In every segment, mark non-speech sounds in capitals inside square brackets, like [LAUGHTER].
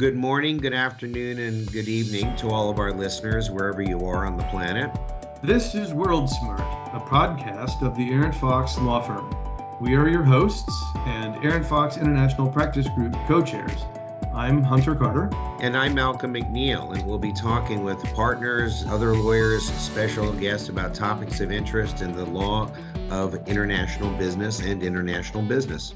Good morning, good afternoon, and good evening to all of our listeners, wherever you are on the planet. This is World Smart, a podcast of the Arent Fox Law Firm. We are your hosts and Arent Fox International Practice Group co chairs. I'm Hunter Carter. And I'm Malcolm McNeil, and we'll be talking with partners, other lawyers, special guests about topics of interest in the law of international business and international business.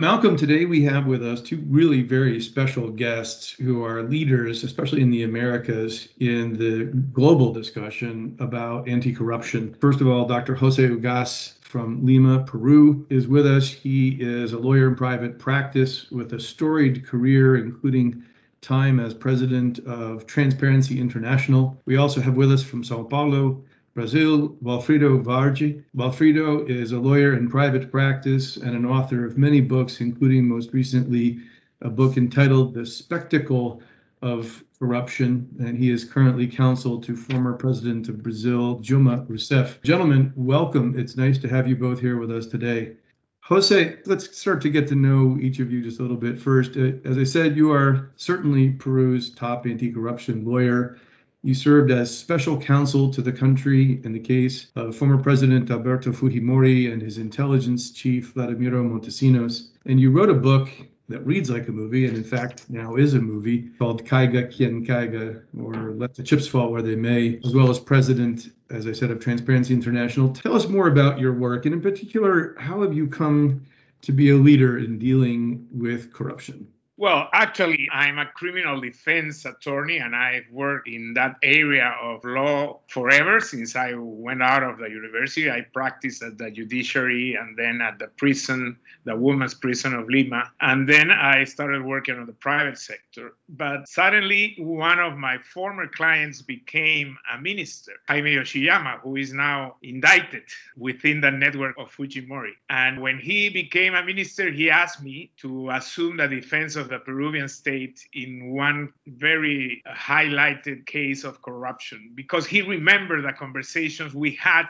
Malcolm, today we have with us two really very special guests who are leaders, especially in the Americas, in the global discussion about anti corruption. First of all, Dr. Jose Ugaz from Lima, Peru, is with us. He is a lawyer in private practice with a storied career, including time as president of Transparency International. We also have with us from Sao Paulo Brazil, Walfrido Warde. Walfrido is a lawyer in private practice and an author of many books, including most recently a book entitled The Spectacle of Corruption, and he is currently counsel to former president of Brazil, Dilma Rousseff. Gentlemen, welcome. It's nice to have you both here with us today. Jose, let's start to get to know each of you just a little bit first. Uh, as I said, you are certainly Peru's top anti corruption lawyer. You served as special counsel to the country in the case of former President Alberto Fujimori and his intelligence chief, Vladimiro Montesinos. And you wrote a book that reads like a movie, and in fact now is a movie called Caiga Quien Caiga, or Let the Chips Fall Where They May, as well as president, as I said, of Transparency International. Tell us more about your work, and in particular, how have you come to be a leader in dealing with corruption? Well, actually, I'm a criminal defense attorney and I've worked in that area of law forever since I went out of the university. I practiced at the judiciary and then at the prison, the women's prison of Lima. And then I started working on the private sector. But suddenly, one of my former clients became a minister, Jaime Yoshiyama, who is now indicted within the network of Fujimori. And when he became a minister, he asked me to assume the defense of the Peruvian state in one very highlighted case of corruption because he remembered the conversations we had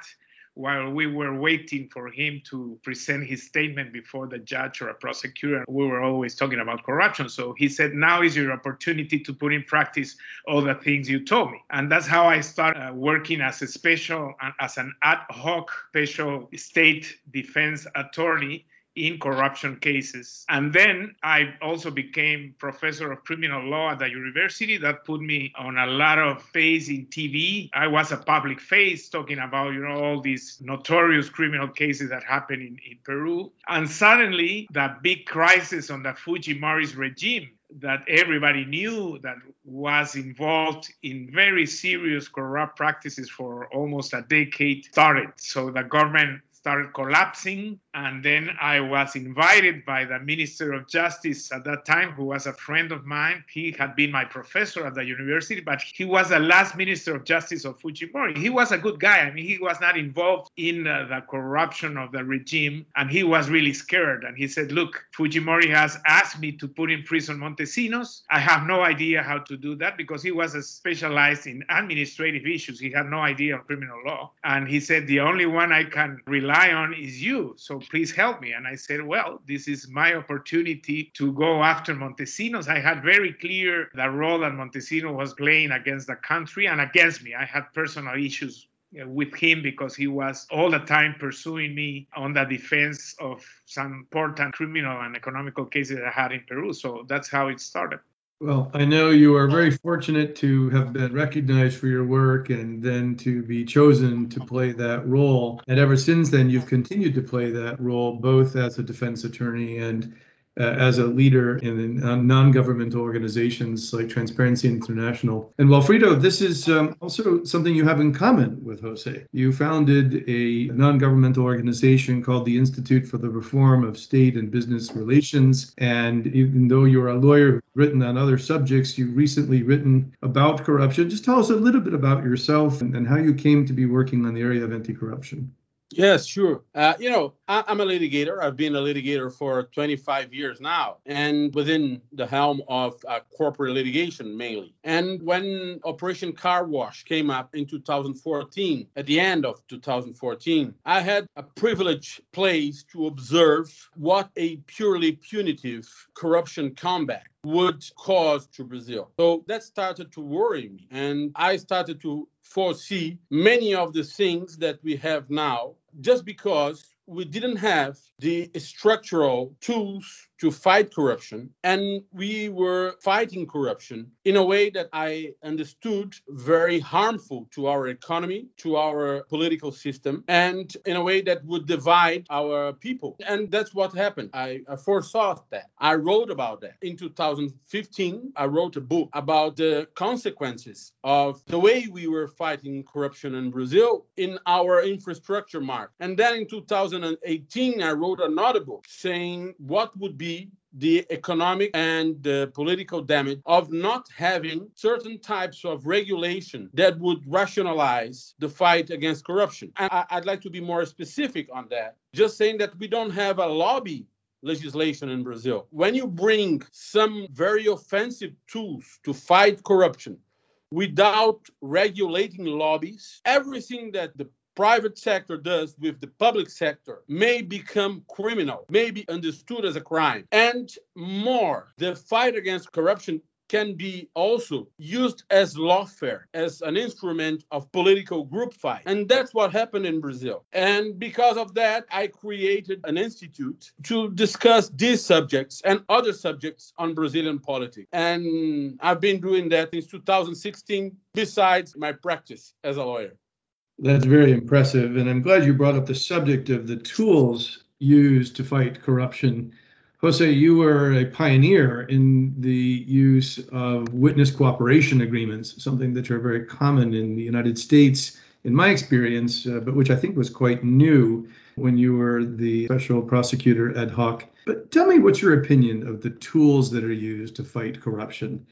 while we were waiting for him to present his statement before the judge or a prosecutor, we were always talking about corruption. So he said, Now is your opportunity to put in practice all the things you told me. And that's how I started uh, working as a special, as an ad hoc special state defense attorney in corruption cases. And then I also became professor of criminal law at the university. That put me on a lot of face in TV. I was a public face talking about, you know, all these notorious criminal cases that happened in, in Peru. And suddenly the big crisis on the Fujimori's regime that everybody knew that was involved in very serious corrupt practices for almost a decade started. So the government started collapsing. And then I was invited by the Minister of Justice at that time, who was a friend of mine. He had been my professor at the university, but he was the last Minister of Justice of Fujimori. He was a good guy. I mean, he was not involved in uh, the corruption of the regime, and he was really scared. And he said, Look, Fujimori has asked me to put in prison Montesinos. I have no idea how to do that because he was specialized in administrative issues. He had no idea of criminal law. And he said, The only one I can rely on is you. So please help me. And I said, well, this is my opportunity to go after Montesinos. I had very clear the role that Montesino was playing against the country and against me. I had personal issues uh, with him because he was all the time pursuing me on the defense of some important criminal and economical cases I had in Peru. So that's how it started. Well, I know you are very fortunate to have been recognized for your work and then to be chosen to play that role. And ever since then, you've continued to play that role both as a defense attorney and as a leader in uh, non-governmental organizations like Transparency International. And Walfrido, this is um, also something you have in common with Jose. You founded a non-governmental organization called the Institute for the Reform of State and Business Relations. And even though you're a lawyer written on other subjects, you've recently written about corruption. Just tell us a little bit about yourself and, and how you came to be working on the area of anti-corruption. Yes, sure. Uh, you know, I, am a litigator. I've been a litigator for 25 years now, and within the helm of uh, corporate litigation mainly. And when Operation Car Wash came up in 2014, at the end of 2014, I had a privileged place to observe what a purely punitive corruption combat would cause to Brazil. So that started to worry me. And I started to foresee many of the things that we have now just because we didn't have the structural tools to fight corruption and we were fighting corruption in a way that i understood very harmful to our economy to our political system and in a way that would divide our people. And that's what happened. I, I foresaw that. I wrote about that. In 2015 i wrote a book about the consequences of the way we were fighting corruption in brazil in our infrastructure market. And then in 2018 i wrote another book saying what would be the economic and political damage of not having certain types of regulation that would rationalize the fight against corruption. I, I'd like to be more specific on that. Just saying that we don't have a lobby legislation in Brazil. When you bring some very offensive tools to fight corruption without regulating lobbies, everything that the private sector does with the public sector may become criminal, may be understood as a crime. And more, the fight against corruption can be also used as lawfare, as an instrument of political group fight. And that's what happened in Brazil. And because of that, I created an institute to discuss these subjects and other subjects on Brazilian politics. And I've been doing that since 2016, besides my practice as a lawyer. That's very impressive. And I'm glad you brought up the subject of the tools used to fight corruption. Jose, you were a pioneer in the use of witness cooperation agreements, something that are very common in the United States, in my experience, uh, but which I think was quite new when you were the special prosecutor ad hoc. But tell me what's your opinion of the tools that are used to fight corruption?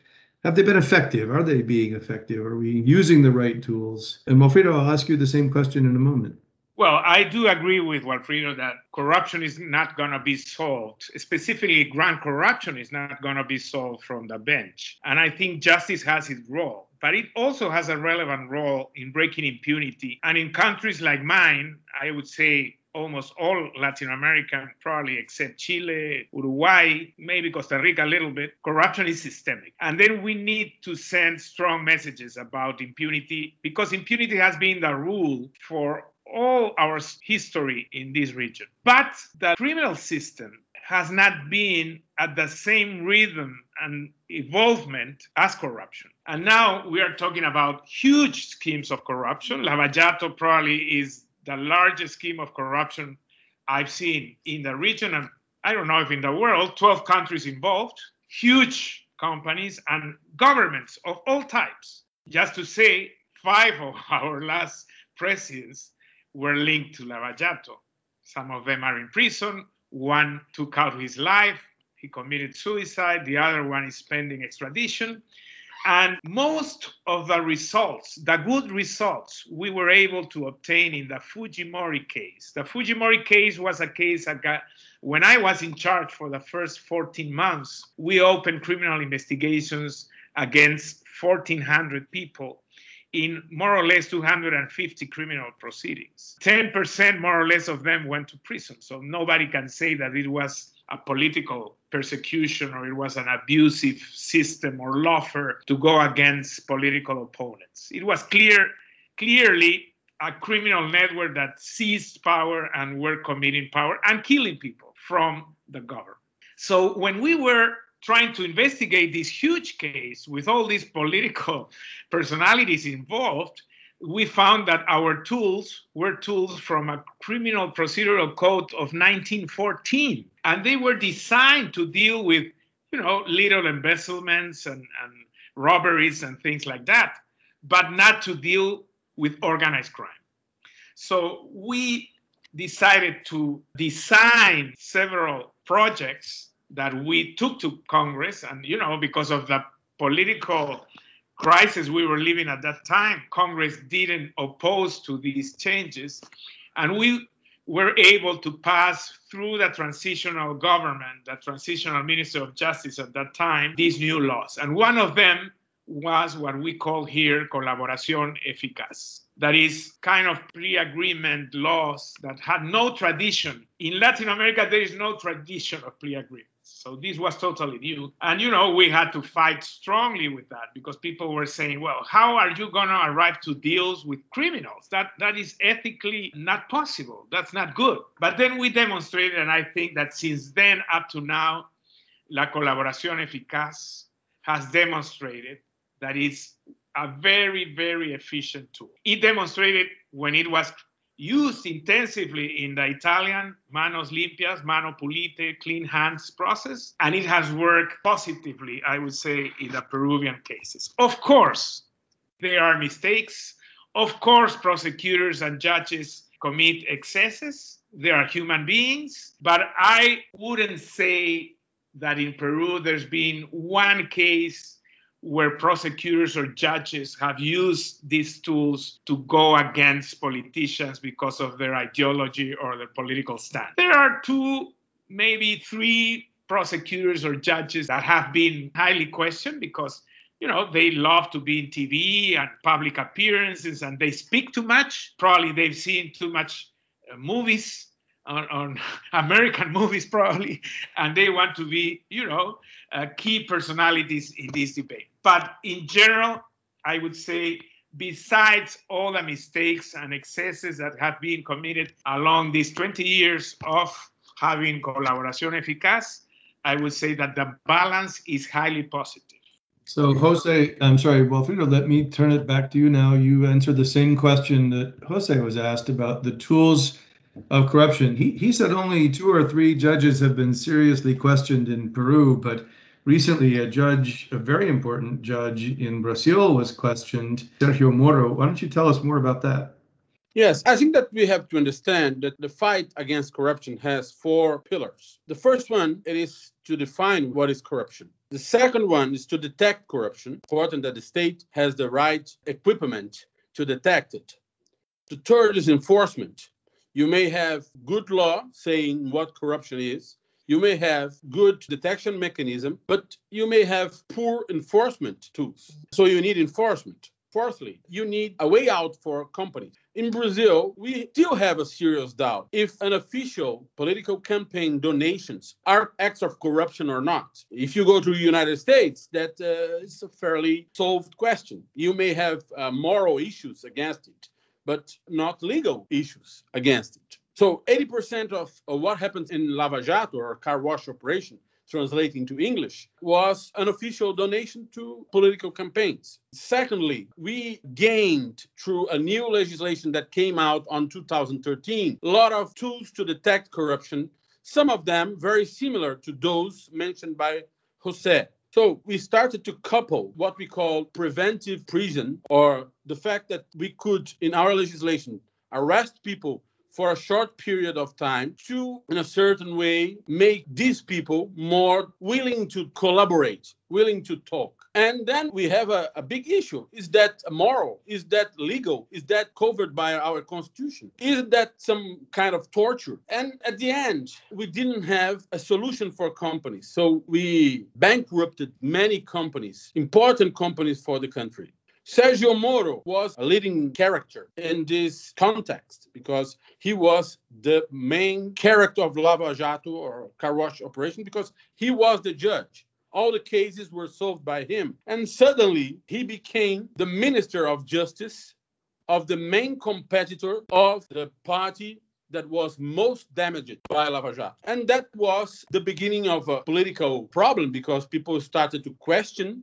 Have they been effective? Are they being effective? Are we using the right tools? And Walfrido, I'll ask you the same question in a moment. Well, I do agree with Walfrido that corruption is not going to be solved. Specifically, grand corruption is not going to be solved from the bench. And I think justice has its role. But it also has a relevant role in breaking impunity. And in countries like mine, I would say almost all Latin American, probably except Chile, Uruguay, maybe Costa Rica a little bit, corruption is systemic. And then we need to send strong messages about impunity because impunity has been the rule for all our history in this region. But the criminal system has not been at the same rhythm and involvement as corruption. And now we are talking about huge schemes of corruption. Lava Jato probably is the largest scheme of corruption I've seen in the region, and I don't know if in the world, 12 countries involved, huge companies and governments of all types. Just to say, five of [LAUGHS] our last presidents were linked to Lava Jato. Some of them are in prison. One took out his life. He committed suicide. The other one is pending extradition. And most of the results, the good results we were able to obtain in the Fujimori case. The Fujimori case was a case that got, when I was in charge for the first 14 months, we opened criminal investigations against 1,400 people in more or less 250 criminal proceedings. 10% more or less of them went to prison. So nobody can say that it was a political persecution or it was an abusive system or lawfare to go against political opponents. It was clear, clearly a criminal network that seized power and were committing power and killing people from the government. So when we were trying to investigate this huge case with all these political [LAUGHS] personalities involved, we found that our tools were tools from a criminal procedural code of 1914 and they were designed to deal with you know little embezzlements and, and robberies and things like that but not to deal with organized crime. So we decided to design several projects that we took to congress and you know because of the political crisis we were living at that time, Congress didn't oppose to these changes. And we were able to pass through the transitional government, the transitional Minister of Justice at that time, these new laws. And one of them was what we call here colaboración eficaz. That is kind of pre agreement laws that had no tradition. In Latin America, there is no tradition of pre agreement. So this was totally new. And, you know, we had to fight strongly with that because people were saying, well, how are you going to arrive to deals with criminals? That, that is ethically not possible. That's not good. But then we demonstrated, and I think that since then up to now, La Colaboración Eficaz has demonstrated that it's a very, very efficient tool. It demonstrated when it was used intensively in the Italian manos limpias, mano pulite, clean hands process, and it has worked positively, I would say, in the Peruvian cases. Of course, there are mistakes. Of course, prosecutors and judges commit excesses. They are human beings, but I wouldn't say that in Peru there's been one case where prosecutors or judges have used these tools to go against politicians because of their ideology or their political stance. There are two, maybe three prosecutors or judges that have been highly questioned because you know they love to be in tv and public appearances and they speak too much probably they've seen too much uh, movies on, on, [LAUGHS] American movies, probably, and they want to be, you know, uh, key personalities in this debate. But in general, I would say, besides all the mistakes and excesses that have been committed along these 20 years of having colaboración eficaz, I would say that the balance is highly positive. So, Jose, I'm sorry, Wilfredo, let me turn it back to you now. You answered the same question that Jose was asked about the tools of corruption. He, he said only two or three judges have been seriously questioned in Peru, but recently a judge, a very important judge in Brazil, was questioned, Sergio Moro. Why don't you tell us more about that? Yes, I think that we have to understand that the fight against corruption has four pillars. The first one it is to define what is corruption. The second one is to detect corruption. Important that the state has the right equipment to detect it. The third is enforcement. You may have good law saying what corruption is. You may have good detection mechanism, but you may have poor enforcement tools. So you need enforcement. Fourthly, you need a way out for companies. In Brazil, we still have a serious doubt if an official political campaign donations are acts of corruption or not. If you go to the United States, that uh, is a fairly solved question. You may have uh, moral issues against it but not legal issues against it. So 80% of, what happens in Lava Jato or car wash operation, translating to English, was an official donation to political campaigns. Secondly, we gained through a new legislation that came out on 2013 a lot of tools to detect corruption, some of them very similar to those mentioned by Jose. So we started to couple what we call preventive prison, or the fact that we could, in our legislation, arrest people for a short period of time to, in a certain way, make these people more willing to collaborate, willing to talk. And then we have a, a, big issue. Is that moral? Is that legal? Is that covered by our constitution? Is that some kind of torture? And at the end, we didn't have a solution for companies. So we bankrupted many companies, important companies for the country. Sergio Moro was a leading character in this context because he was the main character of Lava Jato or car operation because he was the judge all the cases were solved by him. And suddenly he became the Minister of Justice of the main competitor of the party that was most damaged by Lava Jato. And that was the beginning of a political problem because people started to question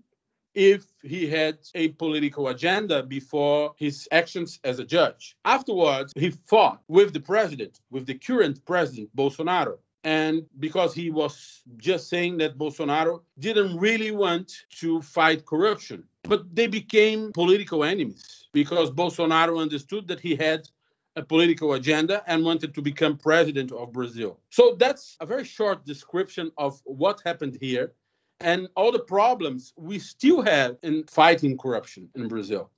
if he had a political agenda before his actions as a judge. Afterwards, he fought with the president, with the current president, Bolsonaro and because he was just saying that Bolsonaro didn't really want to fight corruption. But they became political enemies because Bolsonaro understood that he had a political agenda and wanted to become president of Brazil. So that's a very short description of what happened here and all the problems we still have in fighting corruption in Brazil.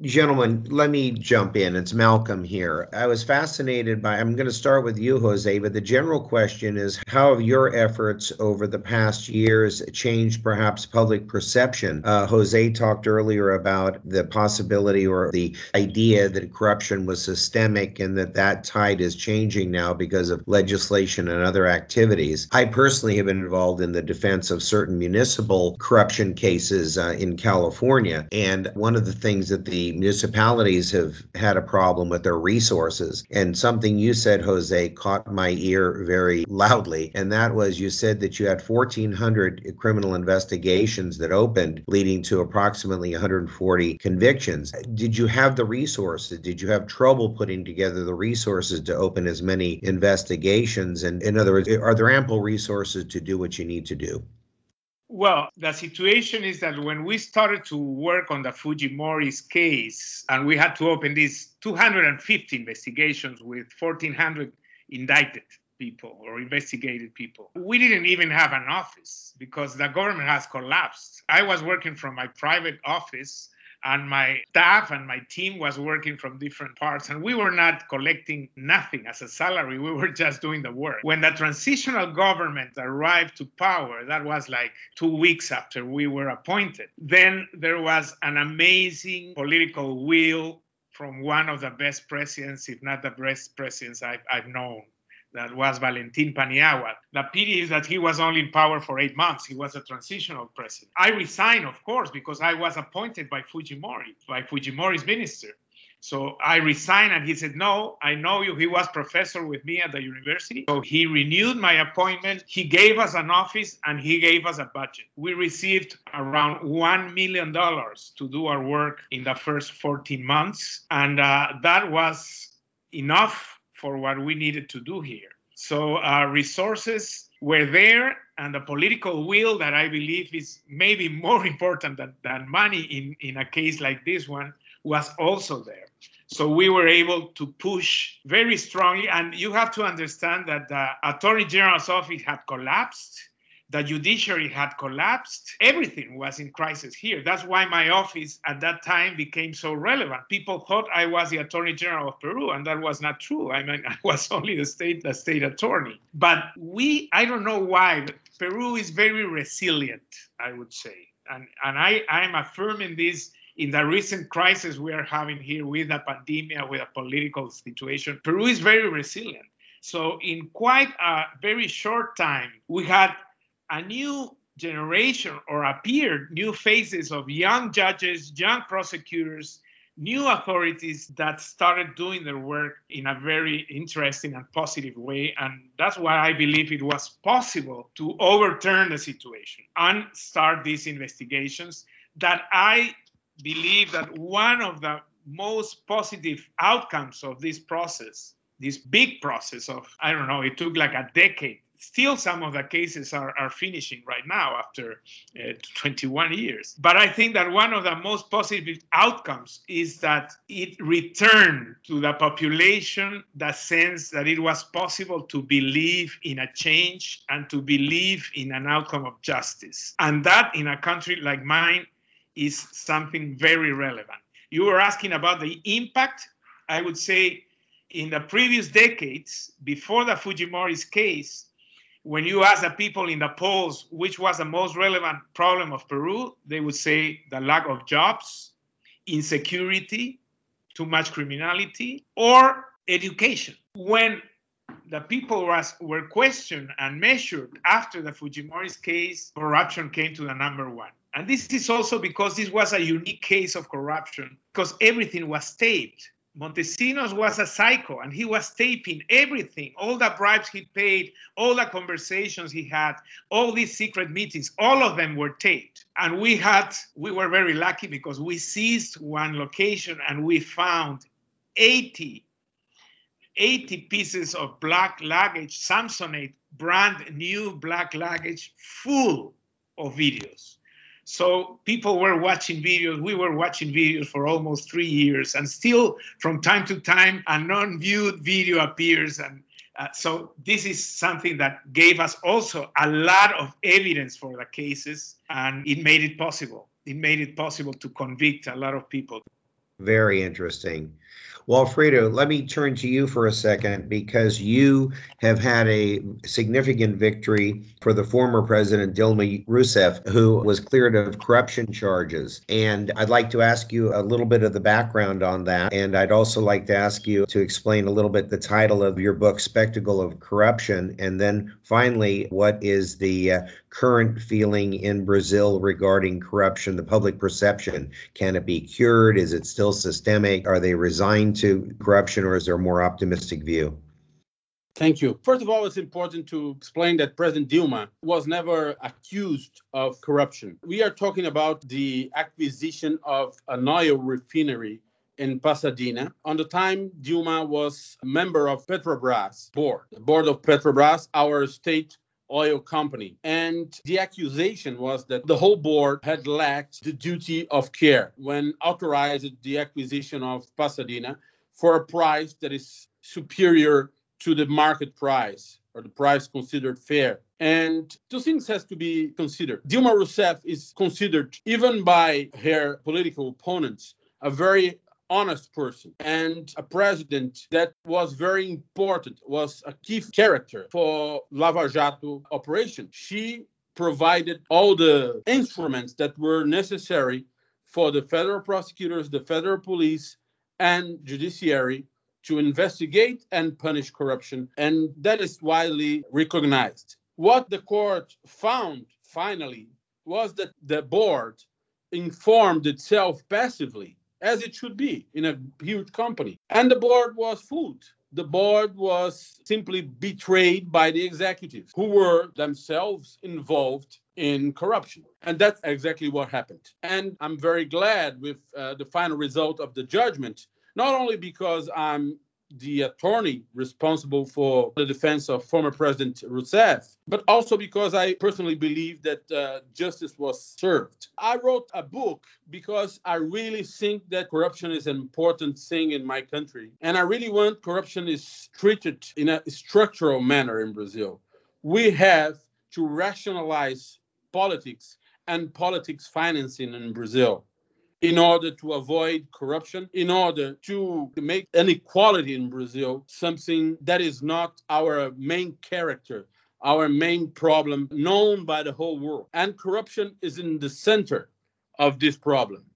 Gentlemen, let me jump in. It's Malcolm here. I was fascinated by, I'm going to start with you, Jose, but the general question is how have your efforts over the past years changed perhaps public perception? Uh, Jose talked earlier about the possibility or the idea that corruption was systemic and that that tide is changing now because of legislation and other activities. I personally have been involved in the defense of certain municipal corruption cases uh, in California. And one of the things that municipalities have had a problem with their resources. And something you said, Jose, caught my ear very loudly. And that was you said that you had 1,400 criminal investigations that opened, leading to approximately 140 convictions. Did you have the resources? Did you have trouble putting together the resources to open as many investigations? And in other words, are there ample resources to do what you need to do? Well, the situation is that when we started to work on the Fujimori's case, and we had to open these 250 investigations with 1,400 indicted people or investigated people, we didn't even have an office because the government has collapsed. I was working from my private office and my staff and my team was working from different parts and we were not collecting nothing as a salary. We were just doing the work. When the transitional government arrived to power that was like 2 weeks after we were appointed. Then there was an amazing political will from one of the best presidents if not the best presidents I've, I've known that was Valentin Paniagua. The pity is that he was only in power for eight months. He was a transitional president. I resigned, of course, because I was appointed by Fujimori, by Fujimori's minister. So I resigned and he said, No, I know you. He was professor with me at the university. So he renewed my appointment. He gave us an office and he gave us a budget. We received around $1 million to do our work in the first 14 months. And uh, that was enough for what we needed to do here. So uh, resources were there, and the political will that I believe is maybe more [LAUGHS] important than, than money in, in a case like this one was also there. So we were able to push very strongly. And you have to understand that the Attorney General's office had collapsed the judiciary had collapsed. Everything was in crisis here. That's why my office at that time became so relevant. People thought I was the Attorney General of Peru, and that was not true. I mean, [LAUGHS] I was only the state, the state attorney. But we, I don't know why, Peru is very resilient, I would say. And, and I, I'm affirming this in the recent crisis we are having here with the pandemic, with a political situation. Peru is very resilient. So, in quite a very short time, we had a new generation or appeared new faces of young judges, young prosecutors, new authorities that started doing their work in a very interesting and positive way. And that's why I believe it was possible to overturn the situation and start these investigations. That I believe that one of the most positive outcomes of this process, this big process of, I don't know, it took like a decade still some of the cases are, are finishing right now after uh, 21 years. But I think that one of the most positive outcomes is that it returned to the population the sense that it was possible to believe in a change and to believe in an outcome of justice. And that in a country like mine is something very relevant. You were asking about the impact. I would say in the previous decades, before the Fujimori's case, when you ask the people in the polls which was the most relevant problem of Peru, they would say the lack of jobs, insecurity, too much criminality, or education. When the people was, were questioned and measured after the Fujimori's case, corruption came to the number one. And this is also because this was a unique case of corruption, because everything was taped. Montesinos was a psycho and he was taping everything, all the bribes he paid, all the conversations he had, all these secret meetings, all of them were taped. And we had, we were very lucky because we seized one location and we found 80, 80 pieces of black luggage, Samsonite brand new black luggage full of videos. So people were watching videos. We were watching videos for almost three years, and still from time to time, a non-viewed video appears. And uh, so this is something that gave us also a lot of evidence for the cases, and it made it possible. It made it possible to convict a lot of people. Very interesting. Well, Alfredo, let me turn to you for a second because you have had a significant victory for the former president, Dilma Rousseff, who was cleared of corruption charges. And I'd like to ask you a little bit of the background on that. And I'd also like to ask you to explain a little bit the title of your book, Spectacle of Corruption. And then finally, what is the uh, current feeling in Brazil regarding corruption, the public perception? Can it be cured? Is it still systemic? Are they resigned to corruption, or is there a more optimistic view? Thank you. First of all, it's important to explain that President Dilma was never accused of corruption. We are talking about the acquisition of an oil refinery in Pasadena. On the time Dilma was a member of Petrobras board, the board of Petrobras, our state oil company. And the accusation was that the whole board had lacked the duty of care when authorized the acquisition of Pasadena for a price that is superior to the market price or the price considered fair. And two things has to be considered. Dilma Rousseff is considered, even by her political opponents, a very honest person and a president that was very important, was a key character for Lava Jato operation. She provided all the instruments that were necessary for the federal prosecutors, the federal police, and judiciary to investigate and punish corruption, and that is widely recognized. What the court found finally was that the board informed itself passively as it should be in a huge company. And the board was fooled. The board was simply betrayed by the executives who were themselves involved in corruption. And that's exactly what happened. And I'm very glad with uh, the final result of the judgment, not only because I'm the attorney responsible for the defense of former President Rousseff, but also because I personally believe that uh, justice was served. I wrote a book because I really think that corruption is an important thing in my country. And I really want corruption is treated in a structural manner in Brazil. We have to rationalize politics and politics financing in Brazil in order to avoid corruption, in order to make inequality in Brazil something that is not our main character, our main problem known by the whole world. And corruption is in the center of this problem.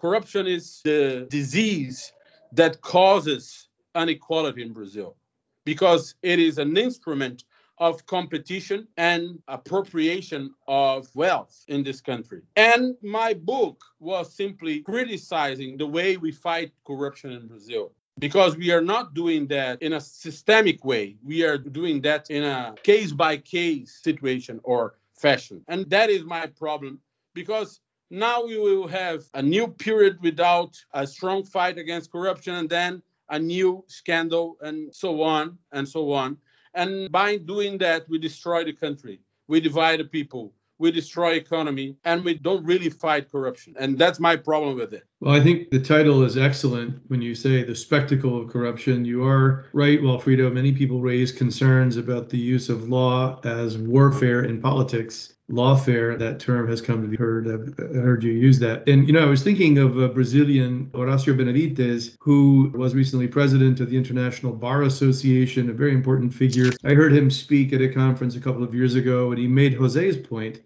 Corruption is the disease that causes inequality in Brazil because it is an instrument of competition and appropriation of wealth in this country. And my book was simply criticizing the way we fight corruption in Brazil. Because we are not doing that in a systemic way. We are doing that in a case by case situation or fashion. And that is my problem because now we will have a new period without a strong fight against corruption and then a new scandal and so on and so on. And by doing that, we destroy the country. We divide the people. We destroy economy, and we don't really fight corruption. And that's my problem with it. Well, I think the title is excellent when you say the spectacle of corruption. You are right, Walfrido. Many people raise concerns about the use of law as warfare in politics lawfare, that term has come to be heard. I've heard you use that. And, you know, I was thinking of a Brazilian, Horacio Benevides, who was recently president of the International Bar Association, a very important figure. I heard him speak at a conference a couple of years ago, and he made Jose's point,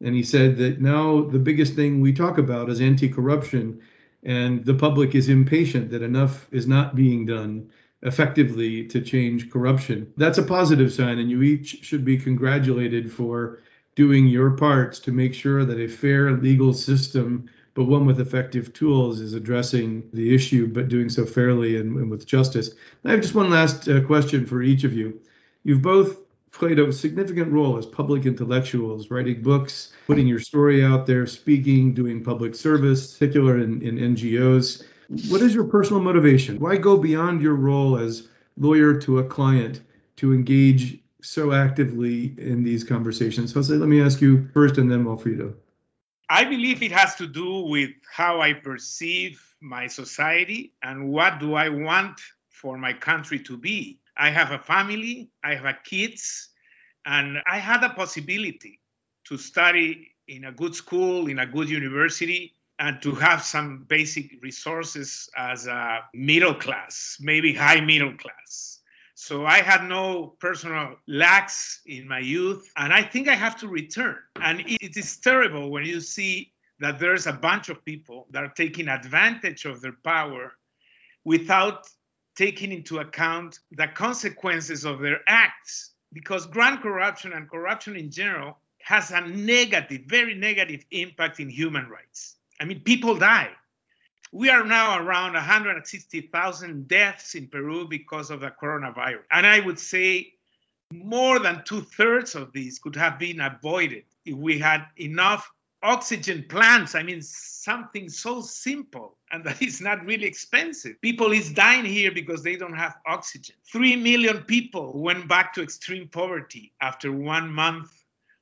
And he said that now the biggest thing we talk about is anti corruption, and the public is impatient that enough is not being done effectively to change corruption. That's a positive sign, and you each should be congratulated for doing your parts to make sure that a fair legal system, but one with effective tools, is addressing the issue, but doing so fairly and, and with justice. I have just one last uh, question for each of you. You've both played a significant role as public intellectuals, writing books, putting your story out there, speaking, doing public service, particular in, in NGOs. What is your personal motivation? Why go beyond your role as lawyer to a client to engage so actively in these conversations? Jose, let me ask you first and then Alfredo. I believe it has to do with how I perceive my society and what do I want for my country to be. I have a family, I have kids, and I had a possibility to study in a good school, in a good university, and to have some basic resources as a middle class, maybe high middle class. So I had no personal lacks in my youth, and I think I have to return. And it is terrible when you see that there's a bunch of people that are taking advantage of their power without taking into account the consequences of their acts. Because grand corruption and corruption in general has a negative, very negative impact in human rights. I mean, people die. We are now around 160,000 deaths in Peru because of the coronavirus. And I would say more than two thirds of these could have been avoided if we had enough oxygen plants. I mean, something so simple and that is not really expensive. People is dying here because they don't have oxygen. Three million people went back to extreme poverty after one month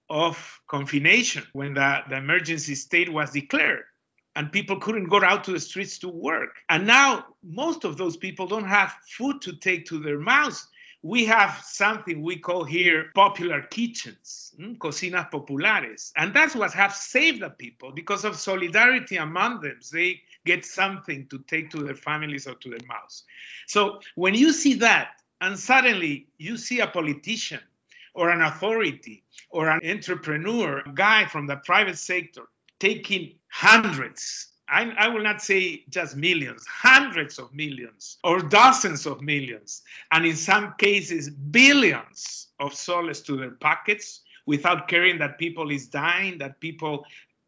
of confination when the, the emergency state was declared and people couldn't go out to the streets to work. And now most of those people don't have food to take to their mouths. We have something we call here popular kitchens, mm, cocinas populares. And that's what has saved the people because of solidarity among them. They get something to take to their families or to their mouths. So when you see that, and suddenly you see a politician or an authority or an entrepreneur, a guy from the private sector taking hundreds I, I, will not say just millions, hundreds of millions or dozens of millions, and in some cases, billions of soles to their pockets without caring that people is dying, that people,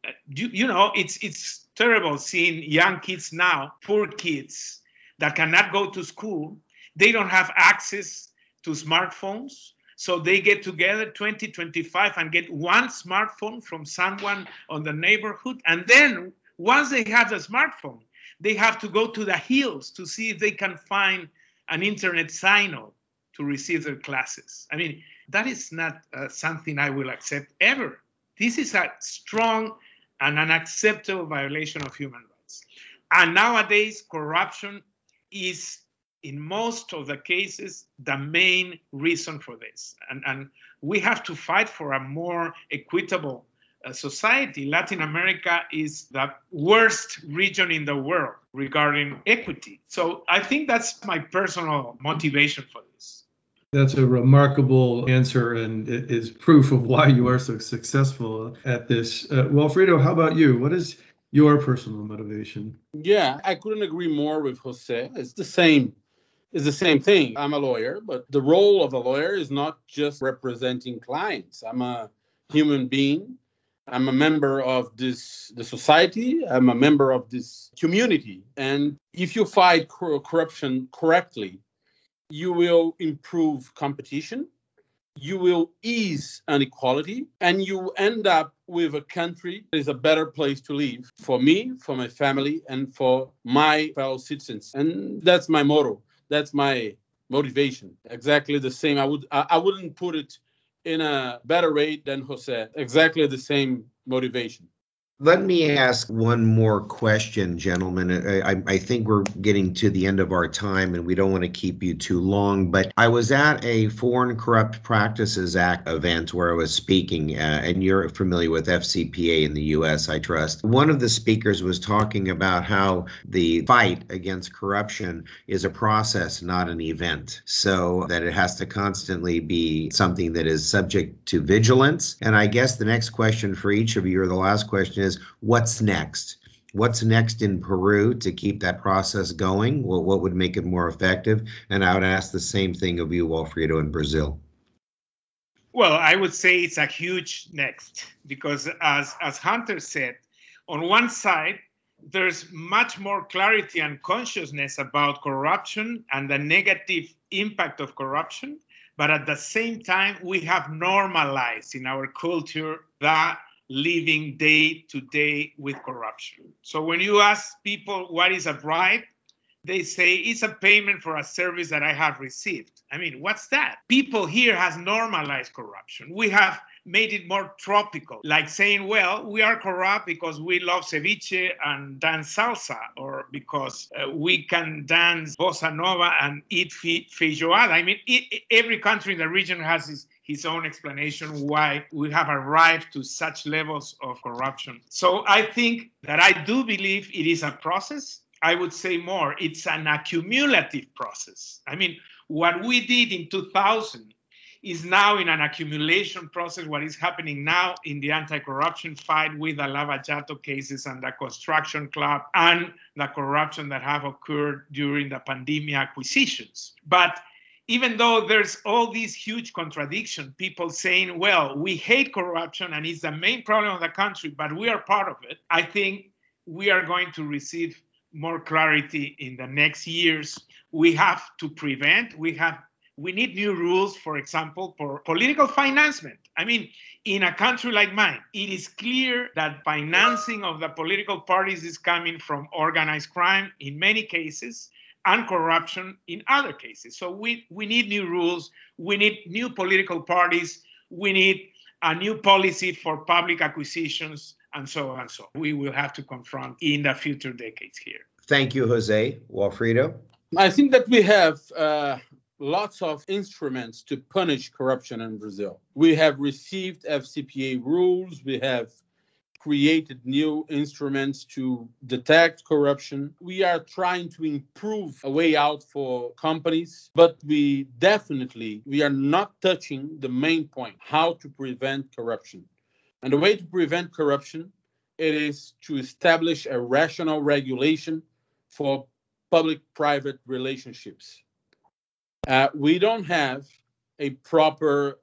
uh, you, you know, it's, it's terrible seeing young kids now, poor kids that cannot go to school. They don't have access to smartphones. So they get together 20, 25 and get one smartphone from someone on the neighborhood. And then once they have the smartphone, they have to go to the hills to see if they can find an internet signal to receive their classes. I mean, that is not uh, something I will accept ever. This is a strong and unacceptable violation of human rights. And nowadays, corruption is in most of the cases the main reason for this. And, and we have to fight for a more equitable society. Latin America is the worst region in the world regarding equity. So I think that's my personal motivation for this. That's a remarkable answer and it is proof of why you are so successful at this. Uh, Wilfredo, how about you? What is your personal motivation? Yeah, I couldn't agree more with Jose. It's the same is the same thing. I'm a lawyer, but the role of a lawyer is not just representing clients. I'm a human being. I'm a member of this the society. I'm a member of this community. And if you fight corruption correctly, you will improve competition. You will ease inequality, and you end up with a country that is a better place to live for me, for my family, and for my fellow citizens. And that's my motto that's my motivation. Exactly the same. I would I, I wouldn't put it in a better rate than Jose. Exactly the same motivation. Let me ask one more question, gentlemen. I, I, think we're getting to the end of our time and we don't want to keep you too long. But I was at a Foreign Corrupt Practices Act event where I was speaking, uh, and you're familiar with FCPA in the US, I trust. One of the speakers was talking about how the fight against corruption is a process, not an event. So that it has to constantly be something that is subject to vigilance. And I guess the next question for each of you, or the last question, is what's next? What's next in Peru to keep that process going? What, what would make it more effective? And I would ask the same thing of you, Wilfredo, in Brazil. Well, I would say it's a huge next because, as, as Hunter said, on one side, there's much more clarity and consciousness about corruption and the negative impact of corruption. But at the same time, we have normalized in our culture that living day to day with corruption. So when you ask people what is a bribe, they say it's a payment for a service that I have received. I mean, what's that? People here has normalized corruption. We have made it more tropical, like saying, well, we are corrupt because we love ceviche and dance salsa, or because uh, we can dance bossa nova and eat feijoada. I mean, it, every country in the region has its, his own explanation why we have arrived to such levels of corruption. So I think that I do believe it is a process. I would say more, it's an accumulative process. I mean, what we did in 2000 is now in an accumulation process. What is happening now in the anti-corruption fight with the Lava Jato cases and the construction club and the corruption that have occurred during the pandemic acquisitions. But even though there's all these huge contradiction, people saying, well, we hate corruption and it's the main problem of the country, but we are part of it, I think we are going to receive more clarity in the next years. We have to prevent, we have we need new rules, for example, for political financement. I mean, in a country like mine, it is clear that financing of the political parties is coming from organized crime in many cases and corruption in other cases. So we, we need new rules, we need new political parties, we need a new policy for public acquisitions, and so on and so. We will have to confront in the future decades here. Thank you, Jose. Walfrido? I think that we have uh, lots of instruments to punish corruption in Brazil. We have received FCPA rules, we have created new instruments to detect corruption. We are trying to improve a way out for companies, but we definitely we are not touching the main point, how to prevent corruption. And the way to prevent corruption it is to establish a rational regulation for public private relationships uh, we don't have a proper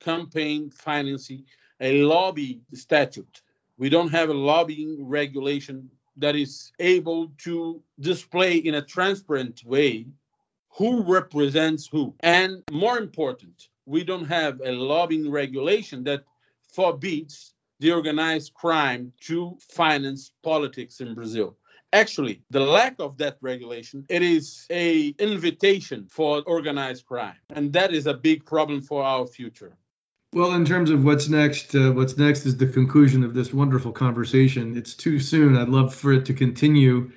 campaign financing, a lobby statute. We don't have a lobbying regulation that is able to display in a transparent way who represents who. And more important, we don't have a lobbying regulation that forbids the organized crime to finance politics in Brazil. Actually, the lack of that regulation, it is a invitation for organized crime. And that is a big problem for our future. Well, in terms of what's next, uh, what's next is the conclusion of this wonderful conversation. It's too soon. I'd love for it to continue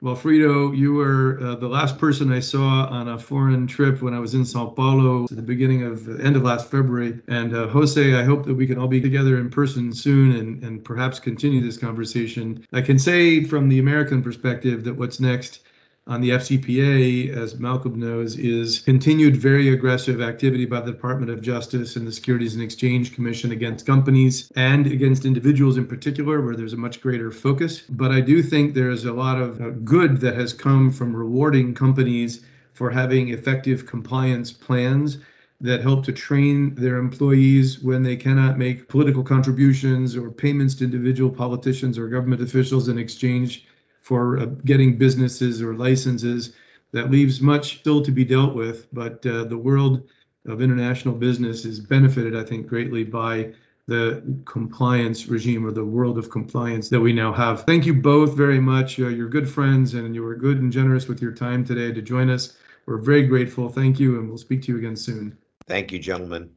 Walfrido, you were uh, the last person I saw on a foreign trip when I was in Sao Paulo at the beginning of the end of last February. And uh, Jose, I hope that we can all be together in person soon and, and perhaps continue this conversation. I can say from the American perspective that what's next on the FCPA, as Malcolm knows, is continued very aggressive activity by the Department of Justice and the Securities and Exchange Commission against companies and against individuals in particular, where there's a much greater focus. But I do think there's a lot of uh, good that has come from rewarding companies for having effective compliance plans that help to train their employees when they cannot make political contributions or payments to individual politicians or government officials in exchange for uh, getting businesses or licenses. That leaves much still to be dealt with, but uh, the world of international business is benefited, I think, greatly by the compliance regime or the world of compliance that we now have. Thank you both very much. Uh, you're good friends and you were good and generous with your time today to join us. We're very grateful. Thank you, and we'll speak to you again soon. Thank you, gentlemen.